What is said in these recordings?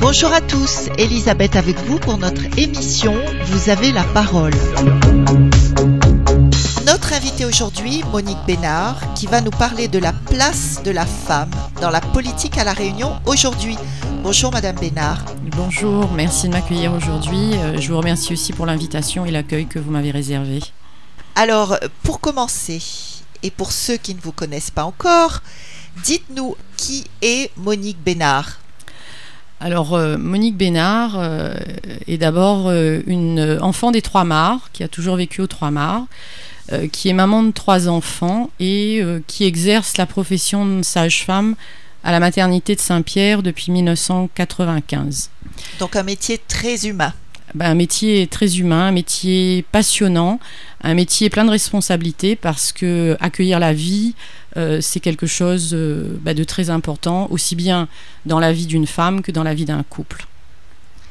Bonjour à tous, Elisabeth avec vous pour notre émission Vous avez la parole. Notre invitée aujourd'hui, Monique Bénard, qui va nous parler de la place de la femme dans la politique à La Réunion aujourd'hui. Bonjour Madame Bénard. Bonjour, merci de m'accueillir aujourd'hui. Euh, je vous remercie aussi pour l'invitation et l'accueil que vous m'avez réservé. Alors, pour commencer, et pour ceux qui ne vous connaissent pas encore, dites-nous qui est Monique Bénard alors, euh, Monique Bénard euh, est d'abord euh, une enfant des Trois Mars, qui a toujours vécu aux Trois Mars, qui est maman de trois enfants et qui exerce la profession de sage-femme à la maternité de Saint-Pierre depuis 1995. Donc un métier très humain. Ben, un métier très humain, un métier passionnant, un métier plein de responsabilités parce que accueillir la vie, euh, c'est quelque chose euh, bah, de très important, aussi bien dans la vie d'une femme que dans la vie d'un couple.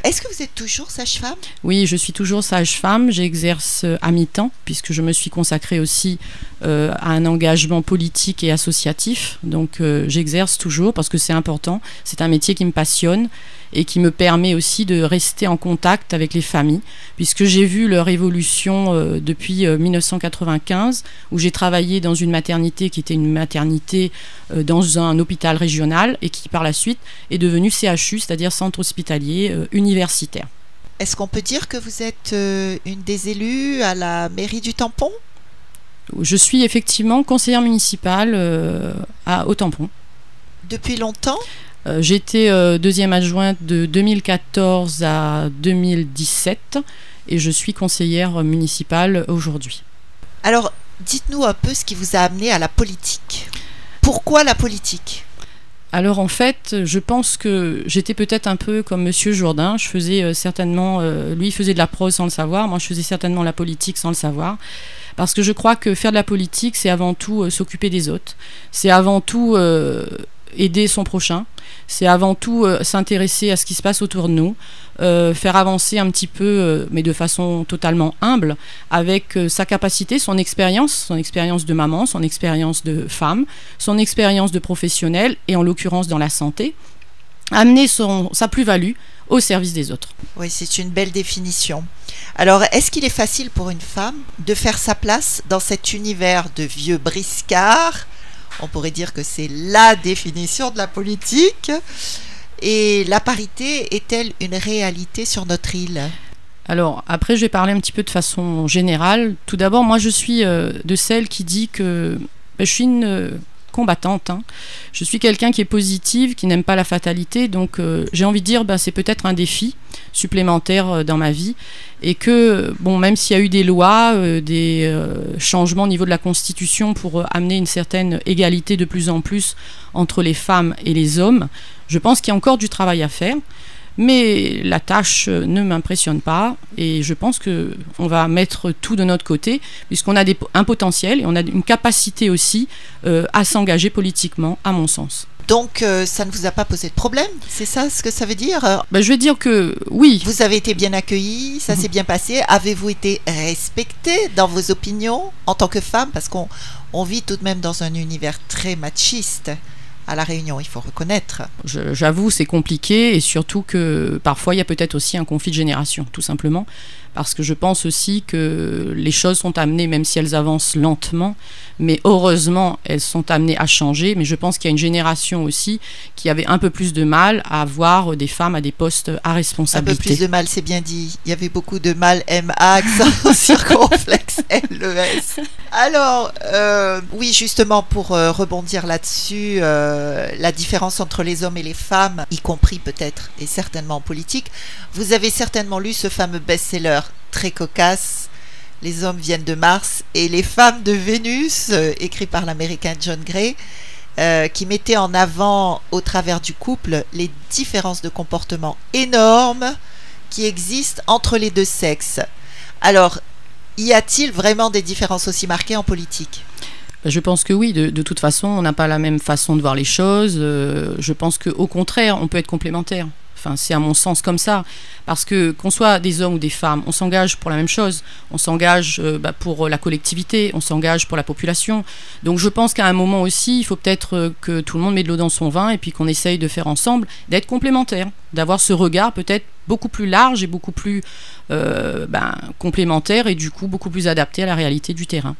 Est-ce que vous êtes toujours sage-femme? Oui, je suis toujours sage-femme. J'exerce euh, à mi-temps puisque je me suis consacrée aussi à un engagement politique et associatif. Donc j'exerce toujours parce que c'est important. C'est un métier qui me passionne et qui me permet aussi de rester en contact avec les familles, puisque j'ai vu leur évolution euh, depuis 1995, euh, où j'ai travaillé dans une maternité qui était une maternité euh, dans un hôpital régional et qui par la suite est devenue CHU, c'est-à-dire centre hospitalier universitaire. Est-ce qu'on peut dire que vous êtes une des élues à la mairie du Tampon? Je suis effectivement conseillère municipale à, au Tampon. Depuis longtemps? J'étais euh, deuxième adjointe de 2014 à 2017 et je suis conseillère municipale aujourd'hui. Alors, dites-nous un peu ce qui vous a amené à la politique. Pourquoi la politique? Alors en fait, je pense que j'étais peut-être un peu comme Monsieur Jourdain. Je faisais euh, certainement, lui faisait de la prose sans le savoir, moi je faisais certainement la politique sans le savoir. Parce que je crois que faire de la politique, c'est avant tout s'occuper des autres. C'est avant tout aider son prochain. C'est avant tout euh, s'intéresser à ce qui se passe autour de nous, euh, faire avancer un petit peu, euh, mais de façon totalement humble, avec sa capacité, son expérience, son expérience de maman, son expérience de femme, son expérience de professionnel, et en l'occurrence dans la santé, amener son, sa plus-value au service des autres. Oui, c'est une belle définition. Alors, est-ce qu'il est facile pour une femme de faire sa place dans cet univers de vieux briscards on pourrait dire que c'est la définition de la politique. Et la parité est-elle une réalité sur notre île? Alors après, je vais parler un petit peu de façon générale. Tout d'abord, moi, je suis euh, de celle qui dit que ben, je suis une euh, combattante. Hein. Je suis quelqu'un qui est positive, qui n'aime pas la fatalité. Donc euh, j'ai envie de dire, ben, c'est peut-être un défi supplémentaire dans ma vie et que, bon, même s'il y a eu des lois, euh, des euh, changements au niveau de la Constitution pour euh, amener une certaine égalité de plus en plus entre les femmes et les hommes, je pense qu'il y a encore du travail à faire. Mais la tâche ne m'impressionne pas et je pense qu'on va mettre tout de notre côté puisqu'on a des, un potentiel et on a une capacité aussi à s'engager politiquement, à mon sens. Donc, euh, ça ne vous a pas posé de problème? C'est ça ce que ça veut dire? Ben, Je veux dire que oui. Vous avez été bien accueilli, ça s'est bien passé. Avez-vous été respecté dans vos opinions en tant que femme? Parce qu'on on vit tout de même dans un univers très machiste à La Réunion, il faut reconnaître. J'avoue, c'est compliqué et surtout que parfois il y a peut-être aussi un conflit de génération, tout simplement parce que je pense aussi que les choses sont amenées, même si elles avancent lentement, mais heureusement, elles sont amenées à changer. Mais je pense qu'il y a une génération aussi qui avait un peu plus de mal à avoir des femmes à des postes à responsabilité. Un peu plus de mal, c'est bien dit. Il y avait beaucoup de mal, M, accent circonflexe, L-E-S. Alors, euh, oui, justement, pour euh, rebondir là-dessus, euh, la différence entre les hommes et les femmes, y compris peut-être et certainement en politique, vous avez certainement lu ce fameux best-seller très cocasse. Les hommes viennent de Mars et les femmes de Vénus, euh, écrit par l'américain John Gray, euh, qui mettait en avant, au travers du couple, les différences de comportement énormes qui existent entre les deux sexes. Alors, y a-t-il vraiment des différences aussi marquées en politique? Je pense que oui, de, toute façon, on n'a pas la même façon de voir les choses. Euh, je pense qu'au contraire, on peut être complémentaires Enfin, c'est à mon sens comme ça. Parce que qu'on soit des hommes ou des femmes, on s'engage pour la même chose. On s'engage euh, bah, pour la collectivité, on s'engage pour la population. Donc je pense qu'à un moment aussi, il faut peut-être euh, que tout le monde met de l'eau dans son vin et puis qu'on essaye de faire ensemble, d'être complémentaires, d'avoir ce regard peut-être beaucoup plus large et beaucoup plus ben, complémentaire et du coup beaucoup plus adapté à la réalité du terrain.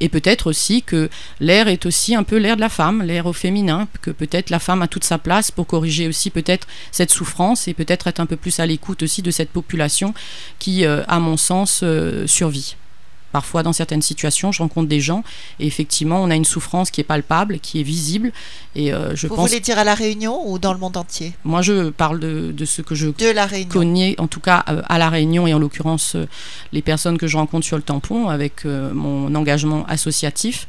Et peut-être aussi que l'air est aussi un peu l'air de la femme, l'air au féminin, que peut-être la femme a toute sa place pour corriger aussi peut-être cette souffrance et peut-être être un peu plus à l'écoute aussi de cette population qui, euh, à mon sens, euh, survit. Parfois, dans certaines situations, je rencontre des gens et effectivement, on a une souffrance qui est palpable, qui est visible. Et euh, je Vous pense. voulez dire à la Réunion ou dans le monde entier? Moi, je parle de, de ce que je De la Réunion. connais, en tout cas euh, à la Réunion et en l'occurrence euh, les personnes que je rencontre sur le tampon avec euh, mon engagement associatif,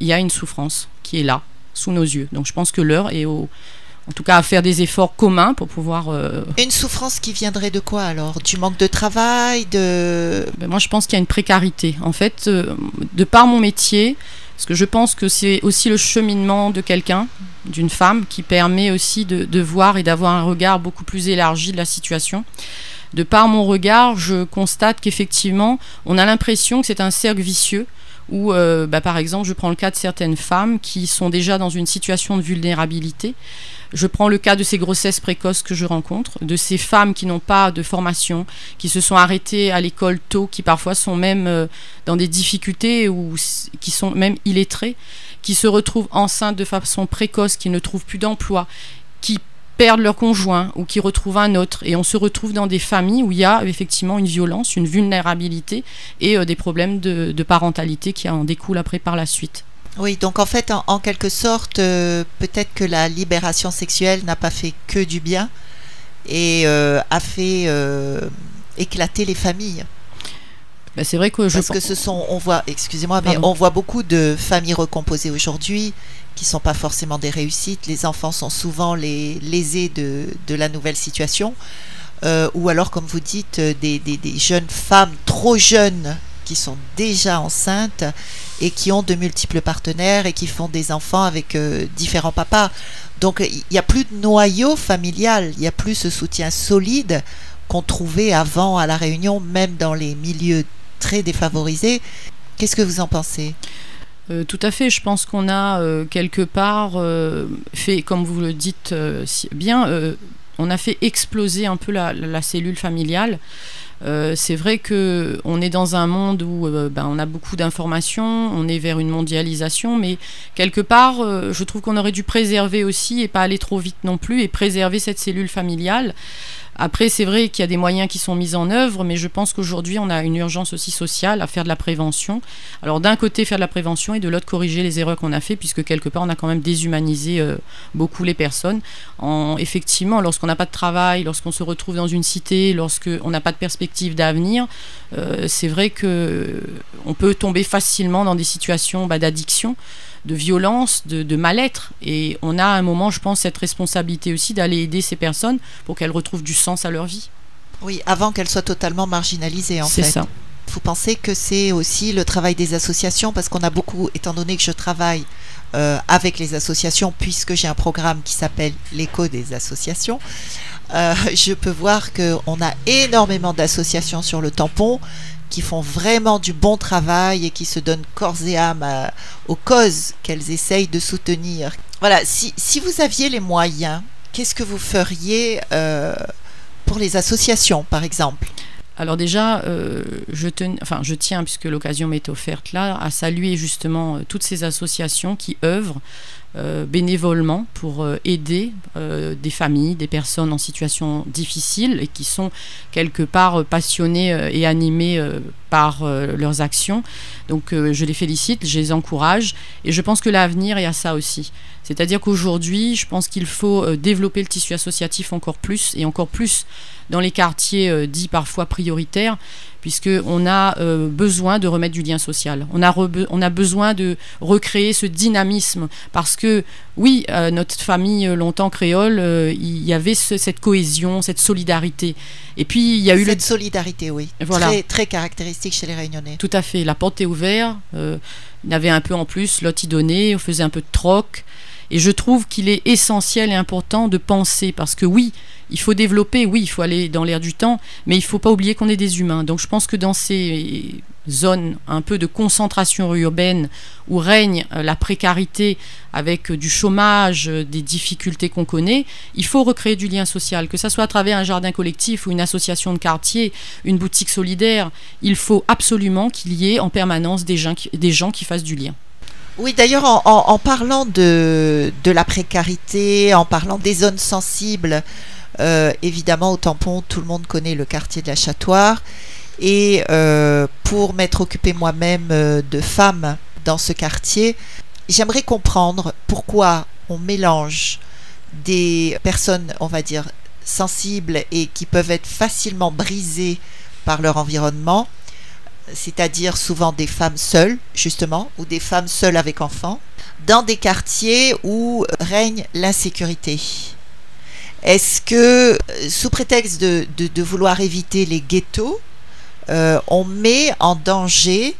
il y a une souffrance qui est là, sous nos yeux. Donc je pense que l'heure est au, en tout cas à faire des efforts communs pour pouvoir. euh, Une souffrance qui viendrait de quoi alors? Du manque de travail de... ben, moi je pense qu'il y a une précarité. En fait, euh, de par mon métier, parce que je pense que c'est aussi le cheminement de quelqu'un, d'une femme, qui permet aussi de, de voir et d'avoir un regard beaucoup plus élargi de la situation. De par mon regard, je constate qu'effectivement, on a l'impression que c'est un cercle vicieux où, euh, bah, par exemple, je prends le cas de certaines femmes qui sont déjà dans une situation de vulnérabilité. Je prends le cas de ces grossesses précoces que je rencontre, de ces femmes qui n'ont pas de formation, qui se sont arrêtées à l'école tôt, qui parfois sont même euh, dans des difficultés ou qui sont même illettrées, qui se retrouvent enceintes de façon précoce, qui ne trouvent plus d'emploi, qui perdent leur conjoint ou qui retrouvent un autre. Et on se retrouve dans des familles où il y a effectivement une violence, une vulnérabilité et euh, des problèmes de, de parentalité qui en découlent après par la suite. Oui, donc en fait, en, en quelque sorte, euh, peut-être que la libération sexuelle n'a pas fait que du bien et euh, a fait éclater les familles. Ben, c'est vrai que je Parce que ce sont, on voit, excusez-moi, mais Pardon. on voit beaucoup de familles recomposées aujourd'hui qui sont pas forcément des réussites. Les enfants sont souvent les lésés de, la nouvelle situation. Euh, ou alors, comme vous dites, euh, des jeunes femmes trop jeunes qui sont déjà enceintes et qui ont de multiples partenaires et qui font des enfants avec euh, différents papas. Donc, il n'y a plus de noyau familial, il n'y a plus ce soutien solide qu'on trouvait avant à La Réunion, même dans les milieux très défavorisés. Qu'est-ce que vous en pensez? Euh, tout à fait. Je pense qu'on a euh, quelque part euh, fait, comme vous le dites si bien, on a fait exploser un peu la, cellule familiale. C'est vrai que on est dans un monde où ben, on a beaucoup d'informations, on est vers une mondialisation, mais quelque part, je trouve qu'on aurait dû préserver aussi et pas aller trop vite non plus et préserver cette cellule familiale. Après, c'est vrai qu'il y a des moyens qui sont mis en œuvre, mais je pense qu'aujourd'hui, on a une urgence aussi sociale à faire de la prévention. Alors, d'un côté, faire de la prévention et de l'autre, corriger les erreurs qu'on a fait, puisque quelque part, on a quand même déshumanisé euh, beaucoup les personnes. En, effectivement, lorsqu'on n'a pas de travail, lorsqu'on se retrouve dans une cité, lorsqu'on n'a pas de perspective d'avenir, euh, c'est vrai que on peut tomber facilement dans des situations bah, d'addiction de violence, de, de mal-être. Et on a à un moment, je pense, cette responsabilité aussi d'aller aider ces personnes pour qu'elles retrouvent du sens à leur vie. Oui, avant qu'elles soient totalement marginalisées, en C'est fait. ça. Vous pensez que c'est aussi le travail des associations? Parce qu'on a beaucoup, étant donné que je travaille euh, avec les associations, puisque j'ai un programme qui s'appelle l'écho des associations, euh, je peux voir qu'on a énormément d'associations sur le tampon qui font vraiment du bon travail et qui se donnent corps et âme à- aux causes qu'elles essayent de soutenir. Voilà, si, si vous aviez les moyens, qu'est-ce que vous feriez euh, pour les associations, par exemple? Alors déjà, euh, je, tiens, puisque l'occasion m'est offerte là, à saluer justement euh, toutes ces associations qui œuvrent euh, bénévolement pour aider des familles, des personnes en situation difficile et qui sont quelque part passionnées et animées par leurs actions. Donc je les félicite, je les encourage et je pense que l'avenir est à ça aussi. C'est-à-dire qu'aujourd'hui, je pense qu'il faut euh, développer le tissu associatif encore plus et encore plus dans les quartiers euh, dits parfois prioritaires, puisqu'on a euh, besoin de remettre du lien social. On a, on a besoin de recréer ce dynamisme, parce que oui, euh, notre famille longtemps créole, euh, il y avait ce- cette cohésion, cette solidarité. Et puis il y a eu le Cette solidarité, oui. Voilà. Très, très caractéristique chez les Réunionnais. tout à fait. La porte est ouverte. Y avait un peu en plus, l'autre y donnait, on faisait un peu de troc. Et je trouve qu'il est essentiel et important de penser, parce que oui, il faut développer, oui, il faut aller dans l'air du temps, mais il ne faut pas oublier qu'on est des humains. Donc je pense que dans ces zones un peu de concentration urbaine où règne euh, la précarité avec euh, du chômage, euh, des difficultés qu'on connaît, il faut recréer du lien social, que ce soit à travers un jardin collectif ou une association de quartier, une boutique solidaire, il faut absolument qu'il y ait en permanence des gens qui, des gens qui fassent du lien. Oui, d'ailleurs, en, parlant de, la précarité, en parlant des zones sensibles, évidemment, au tampon, tout le monde connaît le quartier de la Chatoire. Et euh, pour m'être occupée moi-même euh, de femmes dans ce quartier, j'aimerais comprendre pourquoi on mélange des personnes, on va dire, sensibles et qui peuvent être facilement brisées par leur environnement, c'est-à-dire souvent des femmes seules, justement, ou des femmes seules avec enfants, dans des quartiers où règne l'insécurité. Est-ce que, sous prétexte de, vouloir éviter les ghettos, euh, on met en danger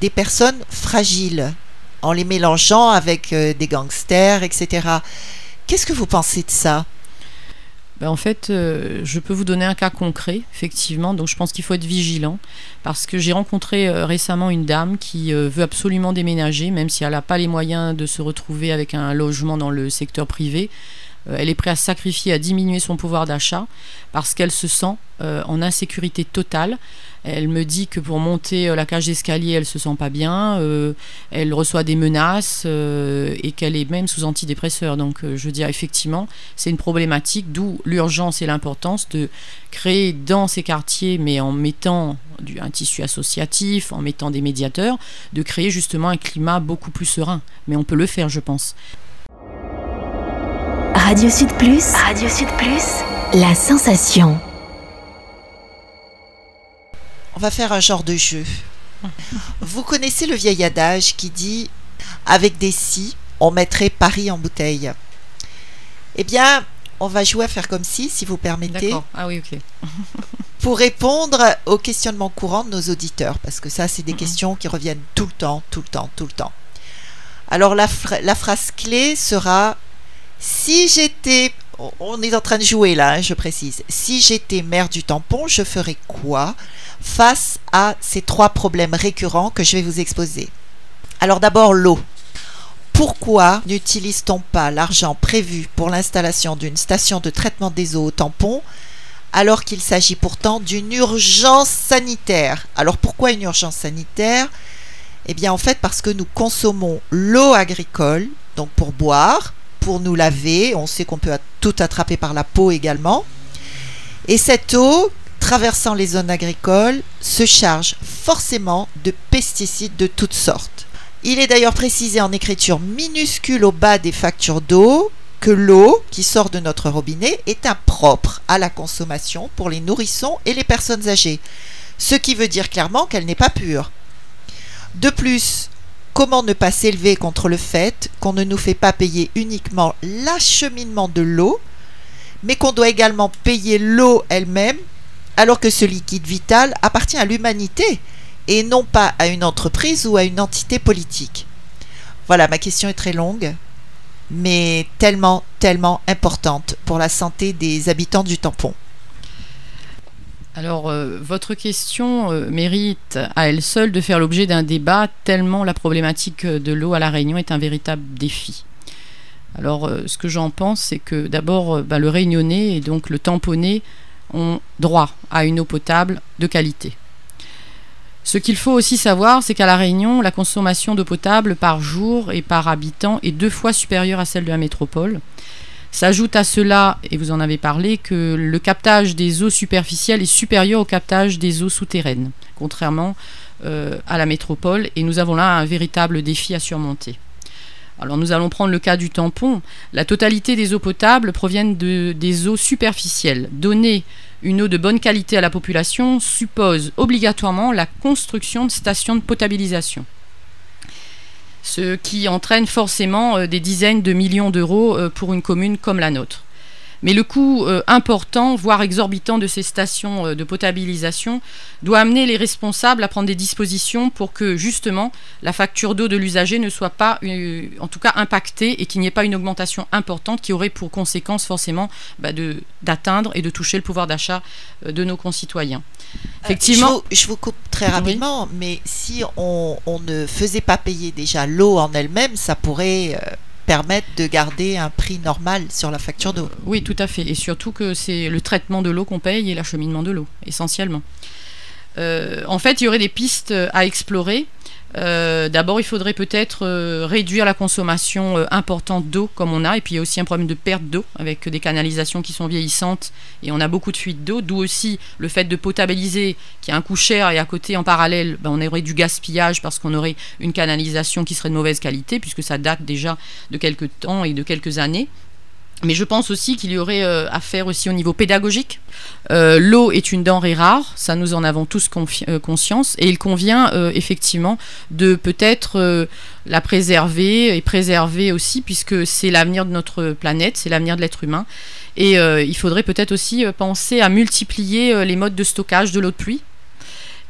des personnes fragiles en les mélangeant avec euh, des gangsters, etc. Qu'est-ce que vous pensez de ça? Ben en fait, euh, je peux vous donner un cas concret, effectivement. Donc, je pense qu'il faut être vigilant parce que j'ai rencontré récemment une dame qui veut absolument déménager, même si elle n'a pas les moyens de se retrouver avec un logement dans le secteur privé. elle est prête à sacrifier, à diminuer son pouvoir d'achat parce qu'elle se sent en insécurité totale. Elle me dit que pour monter euh, la cage d'escalier, elle se sent pas bien. Euh, elle reçoit des menaces euh, et qu'elle est même sous antidépresseur. Donc, je veux dire, effectivement, c'est une problématique, d'où l'urgence et l'importance de créer dans ces quartiers, mais en mettant un tissu associatif, en mettant des médiateurs, de créer justement un climat beaucoup plus serein. Mais on peut le faire, je pense. Radio Sud Plus. Radio Sud Plus. La sensation. On va faire un genre de jeu. Vous connaissez le vieil adage qui dit avec des si, on mettrait Paris en bouteille. Eh bien, on va jouer à faire comme si, si vous permettez. Ah oui, ok. pour répondre aux questionnements courants de nos auditeurs, parce que ça, c'est des questions qui reviennent tout le temps, tout le temps, tout le temps. Alors, la, la phrase clé sera Si j'étais. On est en train de jouer là, hein, je précise. Si j'étais maire du tampon, je ferais quoi? Face à ces trois problèmes récurrents que je vais vous exposer. Alors d'abord l'eau. Pourquoi n'utilise-t-on pas l'argent prévu pour l'installation d'une station de traitement des eaux au tampon alors qu'il s'agit pourtant d'une urgence sanitaire? Alors pourquoi une urgence sanitaire? Eh bien en fait parce que nous consommons l'eau agricole, donc pour boire, pour nous laver, on sait qu'on peut tout attraper par la peau également. Et cette eau traversant les zones agricoles se charge forcément de pesticides de toutes sortes. Il est d'ailleurs précisé en écriture minuscule au bas des factures d'eau que l'eau qui sort de notre robinet est impropre à la consommation pour les nourrissons et les personnes âgées, ce qui veut dire clairement qu'elle n'est pas pure. De plus, comment ne pas s'élever contre le fait qu'on ne nous fait pas payer uniquement l'acheminement de l'eau, mais qu'on doit également payer l'eau elle-même alors que ce liquide vital appartient à l'humanité et non pas à une entreprise ou à une entité politique. Voilà, ma question est très longue, mais tellement, tellement importante pour la santé des habitants du tampon. Alors, euh, votre question euh, mérite à elle seule de faire l'objet d'un débat, tellement la problématique de l'eau à La Réunion est un véritable défi. Alors, euh, ce que j'en pense, c'est que d'abord, bah, le réunionnais et donc le tamponné ont droit à une eau potable de qualité. Ce qu'il faut aussi savoir, c'est qu'à La Réunion, la consommation d'eau potable par jour et par habitant est deux fois supérieure à celle de la métropole. S'ajoute à cela, et vous en avez parlé, que le captage des eaux superficielles est supérieur au captage des eaux souterraines, contrairement euh, à la métropole, et nous avons là un véritable défi à surmonter. Alors nous allons prendre le cas du tampon. La totalité des eaux potables proviennent de, des eaux superficielles. Donner une eau de bonne qualité à la population suppose obligatoirement la construction de stations de potabilisation. Ce qui entraîne forcément euh, des dizaines de millions d'euros euh, pour une commune comme la nôtre. Mais le coût euh, important, voire exorbitant de ces stations euh, de potabilisation doit amener les responsables à prendre des dispositions pour que justement la facture d'eau de l'usager ne soit pas, euh, en tout cas, impactée et qu'il n'y ait pas une augmentation importante qui aurait pour conséquence forcément bah, d'atteindre et de toucher le pouvoir d'achat de nos concitoyens. Effectivement. Je vous, je, vous, coupe très rapidement, mais si on, on, ne faisait pas payer déjà l'eau en elle-même, ça pourrait permettre de garder un prix normal sur la facture d'eau. Oui, tout à fait. Et surtout que c'est le traitement de l'eau qu'on paye et l'acheminement de l'eau, essentiellement. Euh, en fait, il y aurait des pistes à explorer. Euh, d'abord, il faudrait peut-être euh, réduire la consommation euh, importante d'eau comme on a. Et puis, il y a aussi un problème de perte d'eau avec des canalisations qui sont vieillissantes et on a beaucoup de fuites d'eau. D'où aussi le fait de potabiliser qui a un coût cher et à côté, en parallèle, ben, on aurait du gaspillage parce qu'on aurait une canalisation qui serait de mauvaise qualité puisque ça date déjà de quelques temps et de quelques années. Mais je pense aussi qu'il y aurait euh, à faire aussi au niveau pédagogique. Euh, l'eau est une denrée rare, ça nous en avons tous euh, conscience, et il convient effectivement de peut-être la préserver et préserver aussi, puisque c'est l'avenir de notre planète, c'est l'avenir de l'être humain. Et il faudrait peut-être aussi penser à multiplier les modes de stockage de l'eau de pluie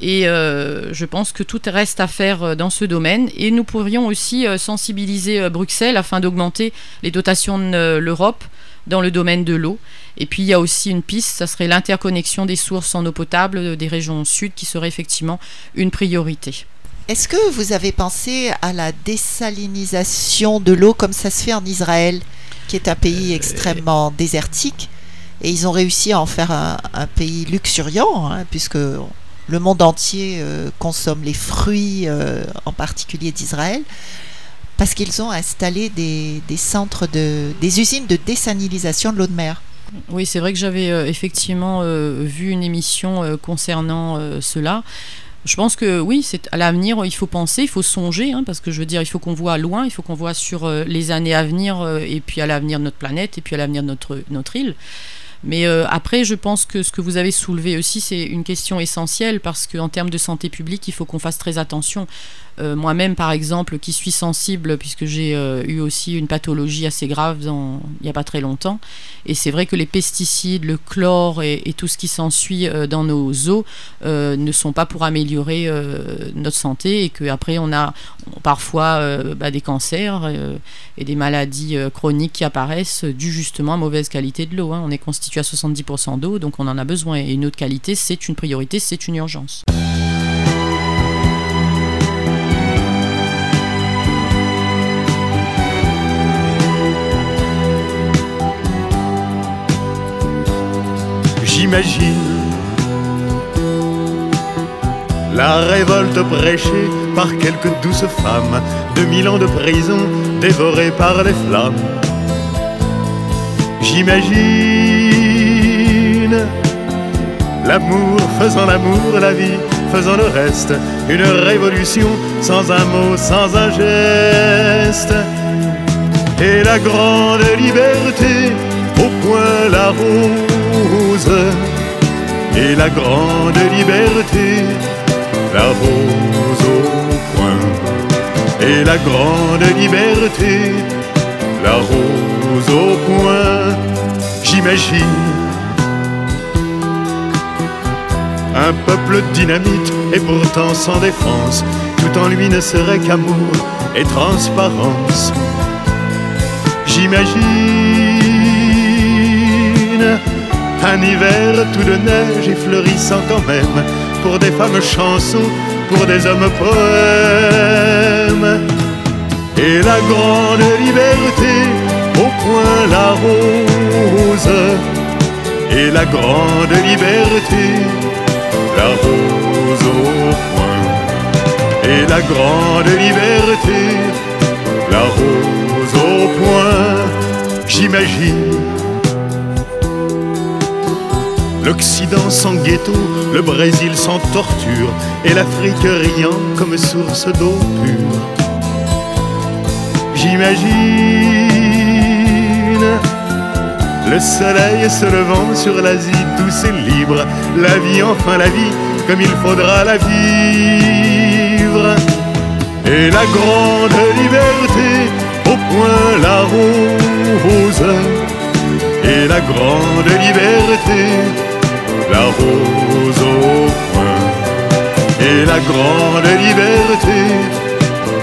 et euh, je pense que tout reste à faire euh, dans ce domaine. Et nous pourrions aussi euh, sensibiliser Bruxelles afin d'augmenter les dotations de l'Europe dans le domaine de l'eau. Et puis il y a aussi une piste, ça serait l'interconnexion des sources en eau potable des régions sud qui serait effectivement une priorité. Est-ce que vous avez pensé à la désalinisation de l'eau comme ça se fait en Israël, qui est un pays extrêmement désertique et ils ont réussi à en faire un, pays luxuriant, hein, puisque le monde entier euh, consomme les fruits, euh, en particulier d'Israël, parce qu'ils ont installé des, centres de, des usines de désanilisation de l'eau de mer. Oui, c'est vrai que j'avais euh, effectivement vu une émission concernant cela. Je pense que oui, c'est à l'avenir, il faut penser, il faut songer, hein, parce que je veux dire, il faut qu'on voit loin, il faut qu'on voit sur les années à venir, et puis à l'avenir de notre planète, et puis à l'avenir de notre, notre île. Mais euh, après, je pense que ce que vous avez soulevé aussi, c'est une question essentielle parce qu'en termes de santé publique, il faut qu'on fasse très attention. Euh, moi-même, par exemple, qui suis sensible, puisque j'ai euh, eu aussi une pathologie assez grave il n'y a pas très longtemps, et c'est vrai que les pesticides, le chlore et, tout ce qui s'ensuit euh, dans nos eaux ne sont pas pour améliorer notre santé, et qu'après on a parfois bah, des cancers et des maladies chroniques qui apparaissent dû justement à mauvaise qualité de l'eau. Hein. On est constitué à 70% d'eau, donc on en a besoin, et une autre qualité, c'est une priorité, c'est une urgence. J'imagine la révolte prêchée par quelques douces femmes de mille ans de prison dévorées par les flammes. J'imagine l'amour faisant l'amour, la vie faisant le reste, une révolution sans un mot, sans un geste, et la grande liberté au point la rose et la grande liberté, la rose au point et la grande liberté, la rose au point, j'imagine. Un peuple dynamite et pourtant sans défense, tout en lui ne serait qu'amour et transparence. J'imagine un hiver tout de neige et fleurissant quand même, pour des femmes chansons, pour des hommes poèmes. Et la grande liberté, au point la rose. Et la grande liberté, la rose au point. Et la grande liberté, la rose au point, j'imagine L'Occident sans ghetto, le Brésil sans torture, et l'Afrique riant comme source d'eau pure. J'imagine le soleil se levant sur l'Asie douce et libre, la vie enfin la vie comme il faudra la vivre. Et la grande liberté, au point la rose et la grande liberté, la rose au et la grande liberté,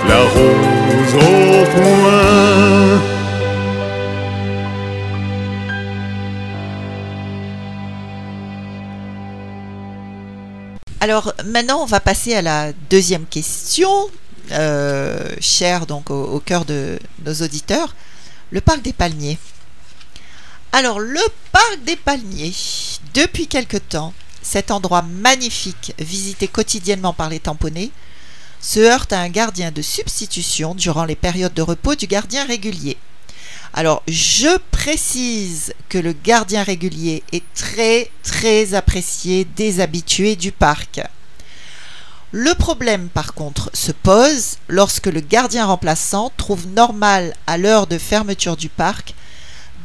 la rose au. Alors maintenant, on va passer à la deuxième question, euh, chère donc au cœur de nos auditeurs, le parc des Palmiers. Alors le parc des Palmiers, depuis quelque temps, cet endroit magnifique visité quotidiennement par les tamponnés, se heurte à un gardien de substitution durant les périodes de repos du gardien régulier. Alors, je précise que le gardien régulier est très très apprécié des habitués du parc. Le problème, par contre, se pose lorsque le gardien remplaçant trouve normal, à l'heure de fermeture du parc,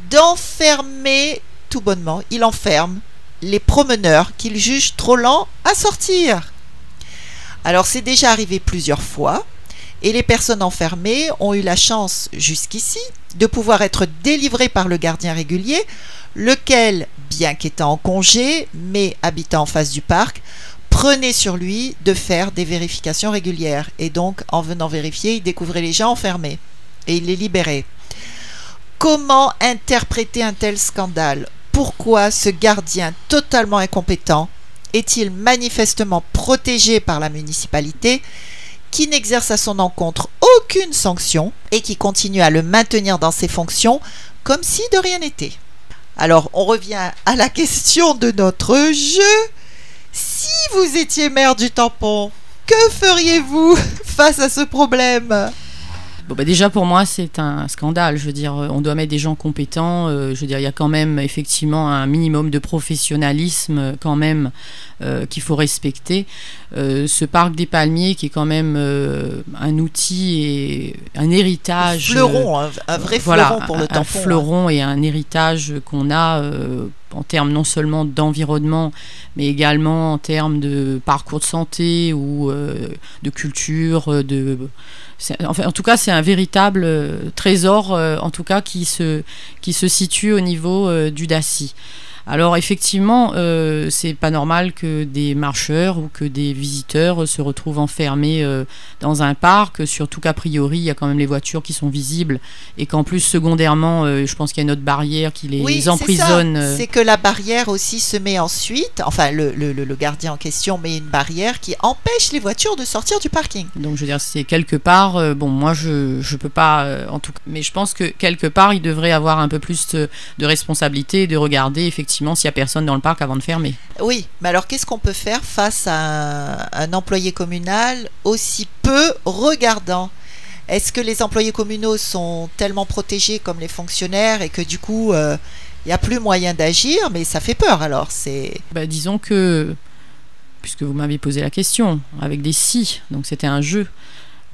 d'enfermer tout bonnement, il enferme les promeneurs qu'il juge trop lents à sortir. Alors, c'est déjà arrivé plusieurs fois, et les personnes enfermées ont eu la chance jusqu'ici de pouvoir être délivrées par le gardien régulier, lequel, bien qu'étant en congé, mais habitant en face du parc, prenait sur lui de faire des vérifications régulières. Et donc, en venant vérifier, il découvrait les gens enfermés et il les libérait. Comment interpréter un tel scandale? Pourquoi ce gardien totalement incompétent est-il manifestement protégé par la municipalité qui n'exerce à son encontre aucune sanction et qui continue à le maintenir dans ses fonctions comme si de rien n'était. Alors, on revient à la question de notre jeu. Si vous étiez maire du tampon, que feriez-vous face à ce problème? Bon, bah déjà pour moi c'est un scandale. Je veux dire, on doit mettre des gens compétents. euh, je veux dire, il y a quand même effectivement un minimum de professionnalisme euh, quand même euh, qu'il faut respecter. Euh, ce parc des palmiers qui est quand même euh, un outil et un héritage. Fleuron, un, un vrai voilà, fleuron pour un- le un tampon. hein. fleuron et un héritage qu'on a euh, en termes non seulement d'environnement, mais également en termes de parcours de santé ou euh, de culture. euh, De, en tout cas, c'est un véritable euh, trésor, euh, en tout cas, qui se, qui se situe au niveau euh, du Daci. Alors effectivement, euh, c'est pas normal que des marcheurs ou que des visiteurs se retrouvent enfermés euh, dans un parc, surtout qu'a priori il y a quand même les voitures qui sont visibles et qu'en plus secondairement, euh, je pense qu'il y a une autre barrière qui les Oui, emprisonne. euh, C'est que la barrière aussi se met ensuite, enfin le, le- le- gardien en question met une barrière qui empêche les voitures de sortir du parking. Donc je veux dire, c'est quelque part, euh, bon, moi je je peux pas, euh, en tout cas, mais je pense que quelque part il devrait avoir un peu plus de, de responsabilité et de regarder effectivement s'il y a personne dans le parc avant de fermer. Oui, mais alors qu'est-ce qu'on peut faire face à un, un employé communal aussi peu regardant? Est-ce que les employés communaux sont tellement protégés comme les fonctionnaires et que du coup euh, il n'y a plus moyen d'agir? Mais ça fait peur alors. C'est Bah, disons que, puisque vous m'avez posé la question, avec des si, donc c'était un jeu,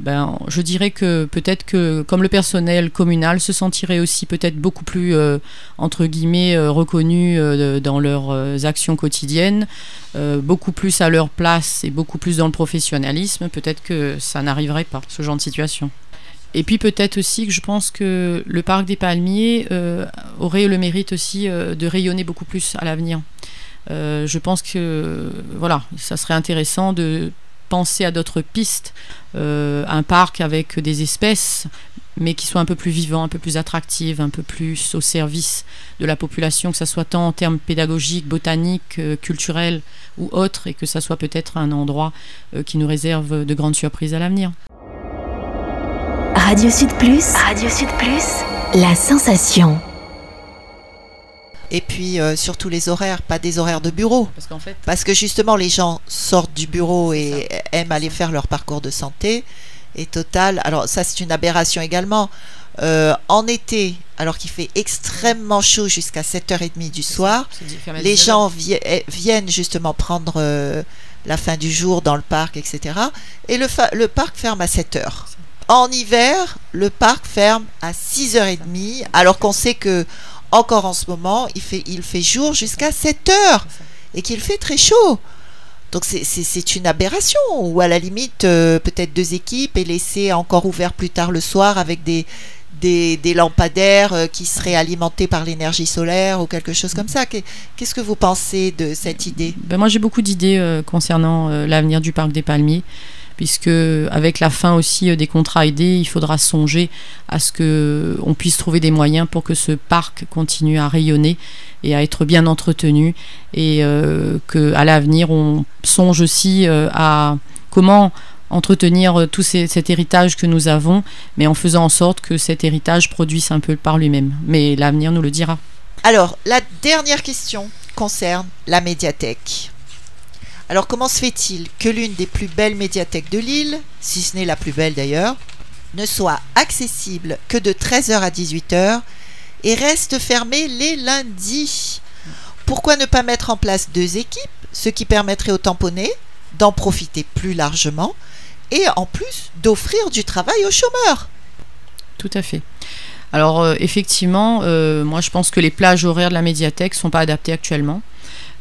ben, je dirais que peut-être que comme le personnel communal se sentirait aussi peut-être beaucoup plus, euh, entre guillemets, euh, reconnu euh, dans leurs euh, actions quotidiennes, beaucoup plus à leur place et beaucoup plus dans le professionnalisme, peut-être que ça n'arriverait pas, ce genre de situation. Et puis peut-être aussi que je pense que le parc des Palmiers aurait le mérite aussi de rayonner beaucoup plus à l'avenir. Je pense que voilà, ça serait intéressant de penser à d'autres pistes, euh, un parc avec des espèces, mais qui soit un peu plus vivant, un peu plus attractive, un peu plus au service de la population, que ça soit tant en termes pédagogiques, botaniques, euh, culturels ou autres, et que ça soit peut-être un endroit euh, qui nous réserve de grandes surprises à l'avenir. Radio Sud Plus. Radio Sud Plus. La sensation. Et puis euh, surtout les horaires, pas des horaires de bureau. Parce qu'en fait, Parce que justement, les gens sortent du bureau et aiment aller faire leur parcours de santé. Et total, alors ça c'est une aberration également. Euh, en été, alors qu'il fait extrêmement chaud jusqu'à 7h30 du soir, les gens vi- eh, viennent justement prendre euh, la fin du jour dans le parc, etc. Et le, le parc ferme à 7h. En hiver, le parc ferme à 6h30, alors qu'on sait que encore en ce moment, il fait, jour jusqu'à 7h et qu'il fait très chaud. Donc c'est- une aberration, ou à la limite, euh, peut-être deux équipes et laisser encore ouvert plus tard le soir avec des, des, lampadaires euh, qui seraient alimentés par l'énergie solaire ou quelque chose comme ça. Qu'est- Qu'est-ce que vous pensez de cette idée? Ben, moi, j'ai beaucoup d'idées euh, concernant l'avenir du parc des Palmiers, puisque avec la fin aussi euh, des contrats aidés, il faudra songer à ce que on puisse trouver des moyens pour que ce parc continue à rayonner et à être bien entretenu, et euh, que à l'avenir, on songe aussi euh, à comment entretenir euh, tout cet héritage que nous avons, mais en faisant en sorte que cet héritage produise un peu par lui-même. Mais l'avenir nous le dira. Alors, la dernière question concerne la médiathèque. Alors, comment se fait-il que l'une des plus belles médiathèques de l'île, si ce n'est la plus belle d'ailleurs, ne soit accessible que de 13h à 18h et reste fermée les lundis? Pourquoi ne pas mettre en place deux équipes, ce qui permettrait aux tamponnés d'en profiter plus largement et en plus d'offrir du travail aux chômeurs? Tout à fait. Alors euh, effectivement, euh, moi je pense que les plages horaires de la médiathèque sont pas adaptées actuellement.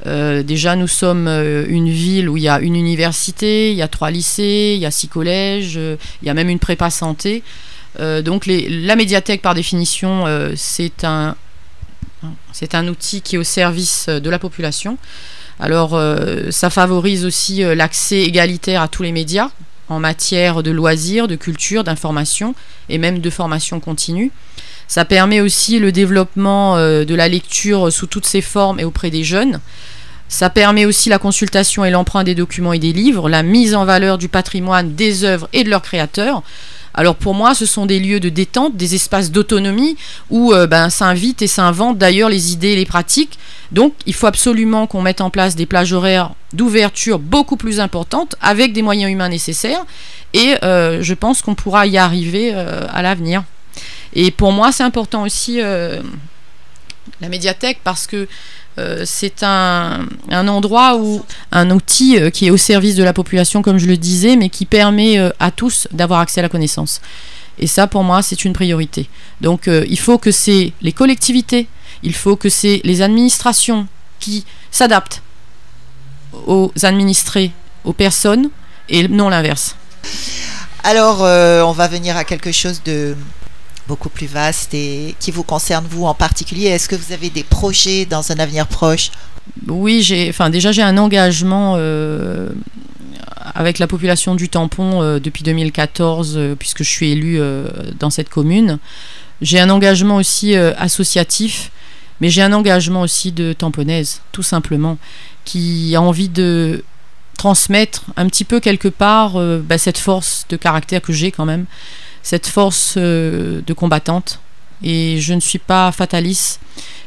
Euh, déjà, nous sommes euh, une ville où il y a une université, il y a trois lycées, il y a six collèges, euh, il y a même une prépa santé. Donc la médiathèque, par définition, c'est un, outil qui est au service de la population. Alors ça favorise aussi l'accès égalitaire à tous les médias en matière de loisirs, de culture, d'information et même de formation continue. Ça permet aussi le développement euh, de la lecture sous toutes ses formes et auprès des jeunes. Ça permet aussi la consultation et l'emprunt des documents et des livres, la mise en valeur du patrimoine, des œuvres et de leurs créateurs. Alors pour moi, ce sont des lieux de détente, des espaces d'autonomie où euh, ben, s'invitent et s'inventent d'ailleurs les idées et les pratiques. Donc il faut absolument qu'on mette en place des plages horaires d'ouverture beaucoup plus importantes avec des moyens humains nécessaires et euh, je pense qu'on pourra y arriver à l'avenir. Et pour moi, c'est important aussi euh, la médiathèque parce que euh, c'est un, un endroit où un outil euh, qui est au service de la population, comme je le disais, mais qui permet à tous d'avoir accès à la connaissance. Et ça, pour moi, c'est une priorité. Donc, il faut que c'est les collectivités, il faut que c'est les administrations qui s'adaptent aux administrés, aux personnes, et non l'inverse. Alors, on va venir à quelque chose de beaucoup plus vaste et qui vous concerne vous en particulier. Est-ce que vous avez des projets dans un avenir proche? Oui, j'ai, enfin déjà j'ai un engagement euh, avec la population du tampon euh, depuis 2014 euh, puisque je suis élue dans cette commune. J'ai un engagement aussi associatif, mais j'ai un engagement aussi de tamponnaise, tout simplement, qui a envie de transmettre un petit peu quelque part bah, cette force de caractère que j'ai quand même, cette force euh, de combattante. Et je ne suis pas fataliste.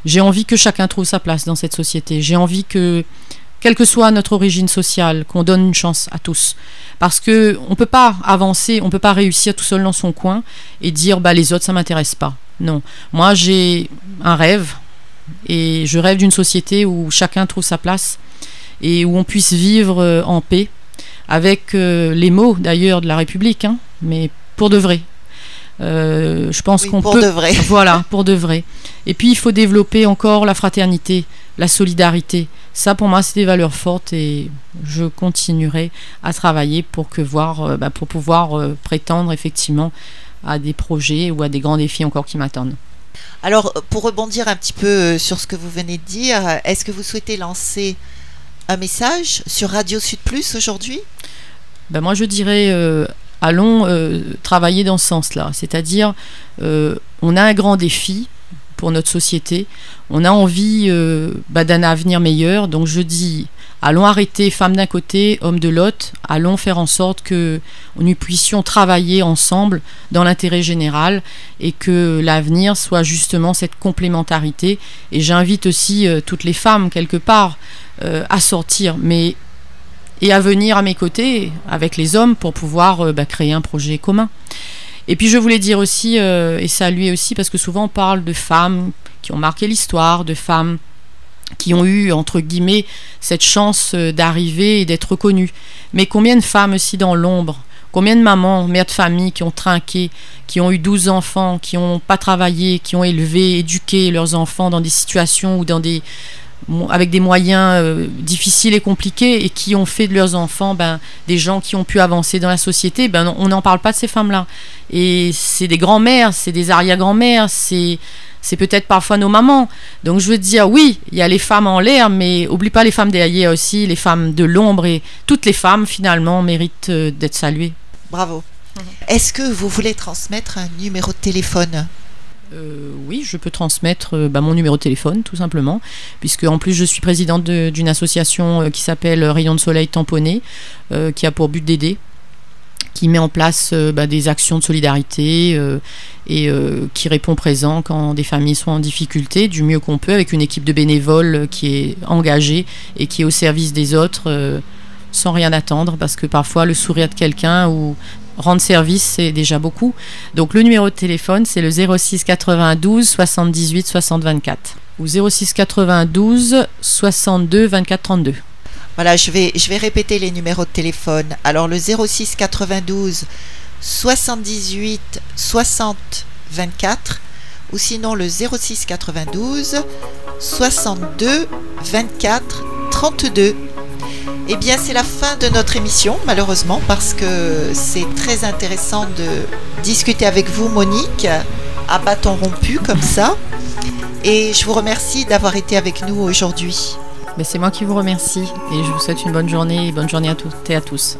J'ai envie que chacun trouve sa place dans cette société. J'ai envie que, quelle que soit notre origine sociale, qu'on donne une chance à tous. Parce que on peut pas avancer, on peut pas réussir tout seul dans son coin et dire bah les autres ça m'intéresse pas. Non, moi j'ai un rêve et je rêve d'une société où chacun trouve sa place et où on puisse vivre euh, en paix avec euh, les mots d'ailleurs de la République, hein, mais pour de vrai. Euh, je pense Oui, qu'on pour peut de vrai. voilà, pour de vrai. Et puis il faut développer encore la fraternité, la solidarité. Ça pour moi c'est des valeurs fortes et je continuerai à travailler pour que voir, euh, bah, pour pouvoir euh, prétendre effectivement à des projets ou à des grands défis encore qui m'attendent. Alors, pour rebondir un petit peu sur ce que vous venez de dire, est-ce que vous souhaitez lancer un message sur Radio Sud Plus aujourd'hui? Ben moi je dirais euh, allons euh, travailler dans ce sens-là. C'est-à-dire euh, on a un grand défi pour notre société, on a envie euh, bah, d'un avenir meilleur, donc je dis allons arrêter femmes d'un côté, hommes de l'autre, allons faire en sorte que nous puissions travailler ensemble dans l'intérêt général et que l'avenir soit justement cette complémentarité. Et j'invite aussi toutes les femmes quelque part à sortir, mais et à venir à mes côtés avec les hommes pour pouvoir euh, bah, créer un projet commun. Et puis je voulais dire aussi, euh, et saluer aussi, parce que souvent on parle de femmes qui ont marqué l'histoire, de femmes qui ont eu, entre guillemets, cette chance euh, d'arriver et d'être reconnues. Mais combien de femmes aussi dans l'ombre? Combien de mamans, mères de famille qui ont trinqué, qui ont eu 12 enfants, qui n'ont pas travaillé, qui ont élevé, éduqué leurs enfants dans des situations ou dans des, avec des moyens euh, difficiles et compliqués et qui ont fait de leurs enfants ben, des gens qui ont pu avancer dans la société, ben, on n'en parle pas de ces femmes-là. Et c'est des grands-mères, c'est des arrière-grands-mères, c'est c'est peut-être parfois nos mamans. Donc je veux dire, oui, il y a les femmes en l'air, mais oublie pas les femmes derrière aussi, les femmes de l'ombre, et toutes les femmes finalement méritent euh, d'être saluées. Bravo. Mhm. Est-ce que vous voulez transmettre un numéro de téléphone? Euh, oui, je peux transmettre euh, bah, mon numéro de téléphone, tout simplement, puisque en plus je suis présidente d'une association qui s'appelle Rayon de Soleil Tamponné, qui a pour but d'aider qui met en place euh, bah, des actions de solidarité euh, et euh, qui répond présent quand des familles sont en difficulté du mieux qu'on peut avec une équipe de bénévoles qui est engagée et qui est au service des autres sans rien attendre parce que parfois le sourire de quelqu'un ou rendre service c'est déjà beaucoup. Donc le numéro de téléphone c'est le 06 92 78 60 24 ou 06 92 62 24 32. Voilà, je vais, je vais répéter les numéros de téléphone. Alors le 06 92 78 60 24 ou sinon le 06 92 62 24 32. Eh bien, c'est la fin de notre émission, malheureusement, parce que c'est très intéressant de discuter avec vous, Monique, à bâton rompu comme ça. Et je vous remercie d'avoir été avec nous aujourd'hui. Mais c'est moi qui vous remercie et je vous souhaite une bonne journée et bonne journée à toutes et à tous.